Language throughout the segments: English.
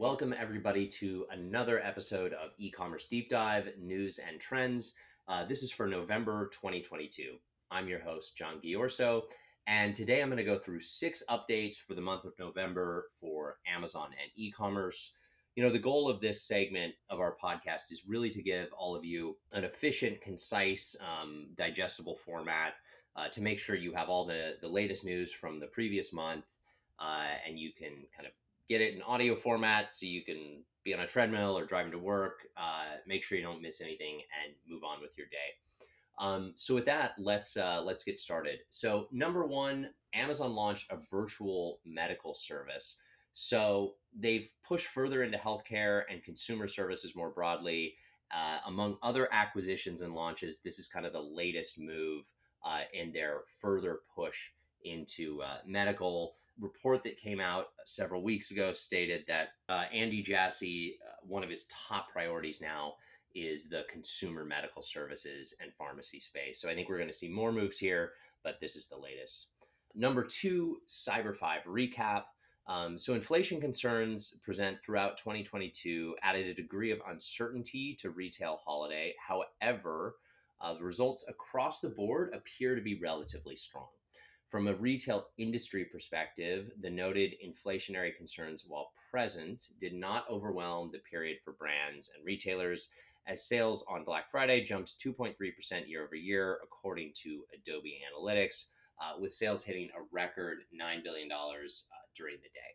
Welcome, everybody, to another episode of e commerce deep dive news and trends. Uh, this is for November 2022. I'm your host, John Ghiorso, and today I'm going to go through six updates for the month of November for Amazon and e commerce. You know, the goal of this segment of our podcast is really to give all of you an efficient, concise, um, digestible format uh, to make sure you have all the, the latest news from the previous month uh, and you can kind of get it in audio format so you can be on a treadmill or driving to work. Uh, make sure you don't miss anything and move on with your day. Um, so with that, let's uh, let's get started. So number one, Amazon launched a virtual medical service. So they've pushed further into healthcare and consumer services more broadly. Uh, among other acquisitions and launches, this is kind of the latest move uh, in their further push into uh, medical. Report that came out several weeks ago stated that uh, Andy Jassy, uh, one of his top priorities now, is the consumer medical services and pharmacy space. So I think we're going to see more moves here, but this is the latest. Number two, Cyber 5 recap. Um, so, inflation concerns present throughout 2022 added a degree of uncertainty to retail holiday. However, uh, the results across the board appear to be relatively strong. From a retail industry perspective, the noted inflationary concerns, while present, did not overwhelm the period for brands and retailers, as sales on Black Friday jumped 2.3% year over year, according to Adobe Analytics, uh, with sales hitting a record $9 billion uh, during the day.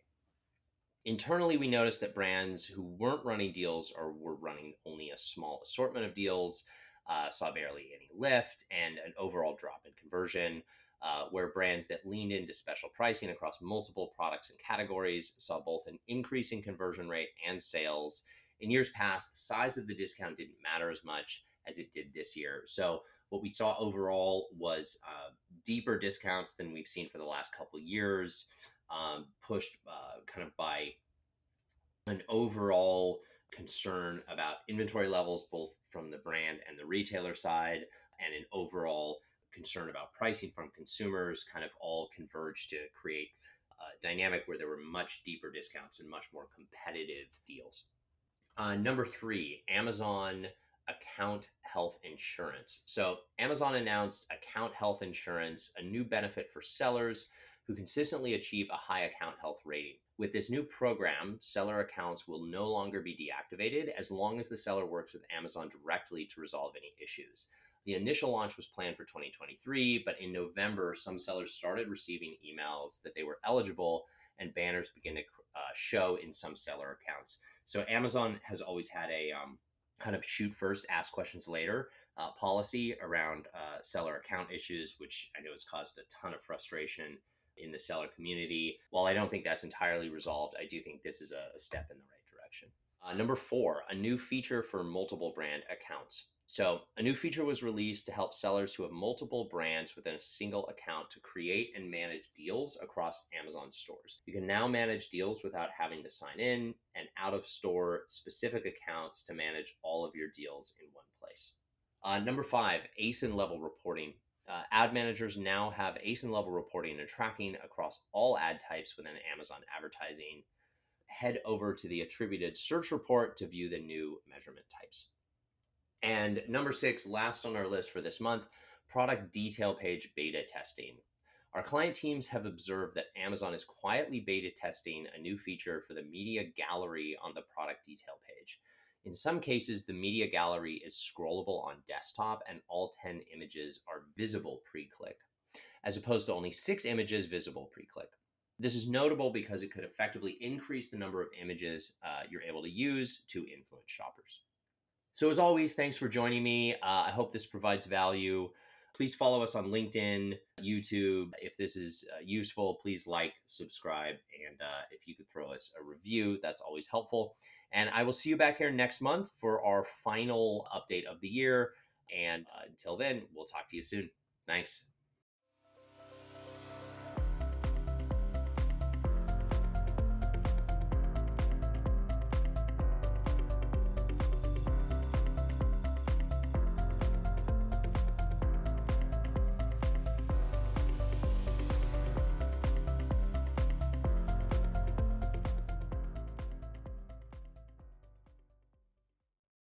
Internally, we noticed that brands who weren't running deals or were running only a small assortment of deals uh, saw barely any lift and an overall drop in conversion uh, where brands that leaned into special pricing across multiple products and categories saw both an increase in conversion rate and sales. In years past, the size of the discount didn't matter as much as it did this year. So, what we saw overall was uh, deeper discounts than we've seen for the last couple years, um, pushed uh, kind of by an overall concern about inventory levels, both from the brand and the retailer side, and an overall concern about pricing from consumers kind of all converged to create a dynamic where there were much deeper discounts and much more competitive deals. Uh, number three, Amazon Account Health Insurance. So, Amazon announced Account Health Insurance, a new benefit for sellers who consistently achieve a high account health rating. With this new program, seller accounts will no longer be deactivated as long as the seller works with Amazon directly to resolve any issues. The initial launch was planned for 2023, but in November, some sellers started receiving emails that they were eligible and banners began to uh, show in some seller accounts. So Amazon has always had a um, kind of shoot first, ask questions later uh, policy around uh, seller account issues, which I know has caused a ton of frustration in the seller community. While I don't think that's entirely resolved, I do think this is a, step in the right direction. Uh, number four, a new feature for multiple brand accounts. So, a new feature was released to help sellers who have multiple brands within a single account to create and manage deals across Amazon stores. You can now manage deals without having to sign in and out of store specific accounts to manage all of your deals in one place. Uh, number five, ASIN level reporting. Uh, ad managers now have ASIN level reporting and tracking across all ad types within Amazon advertising. Head over to the attributed search report to view the new measurement types. And number six, last on our list for this month, product detail page beta testing. Our client teams have observed that Amazon is quietly beta testing a new feature for the media gallery on the product detail page. In some cases, the media gallery is scrollable on desktop and all 10 images are visible pre click, as opposed to only six images visible pre click. This is notable because it could effectively increase the number of images uh, you're able to use to influence shoppers. So, as always, thanks for joining me. Uh, I hope this provides value. Please follow us on LinkedIn, YouTube. If this is uh, useful, please like, subscribe, and uh, if you could throw us a review, that's always helpful. And I will see you back here next month for our final update of the year. And uh, until then, we'll talk to you soon. Thanks.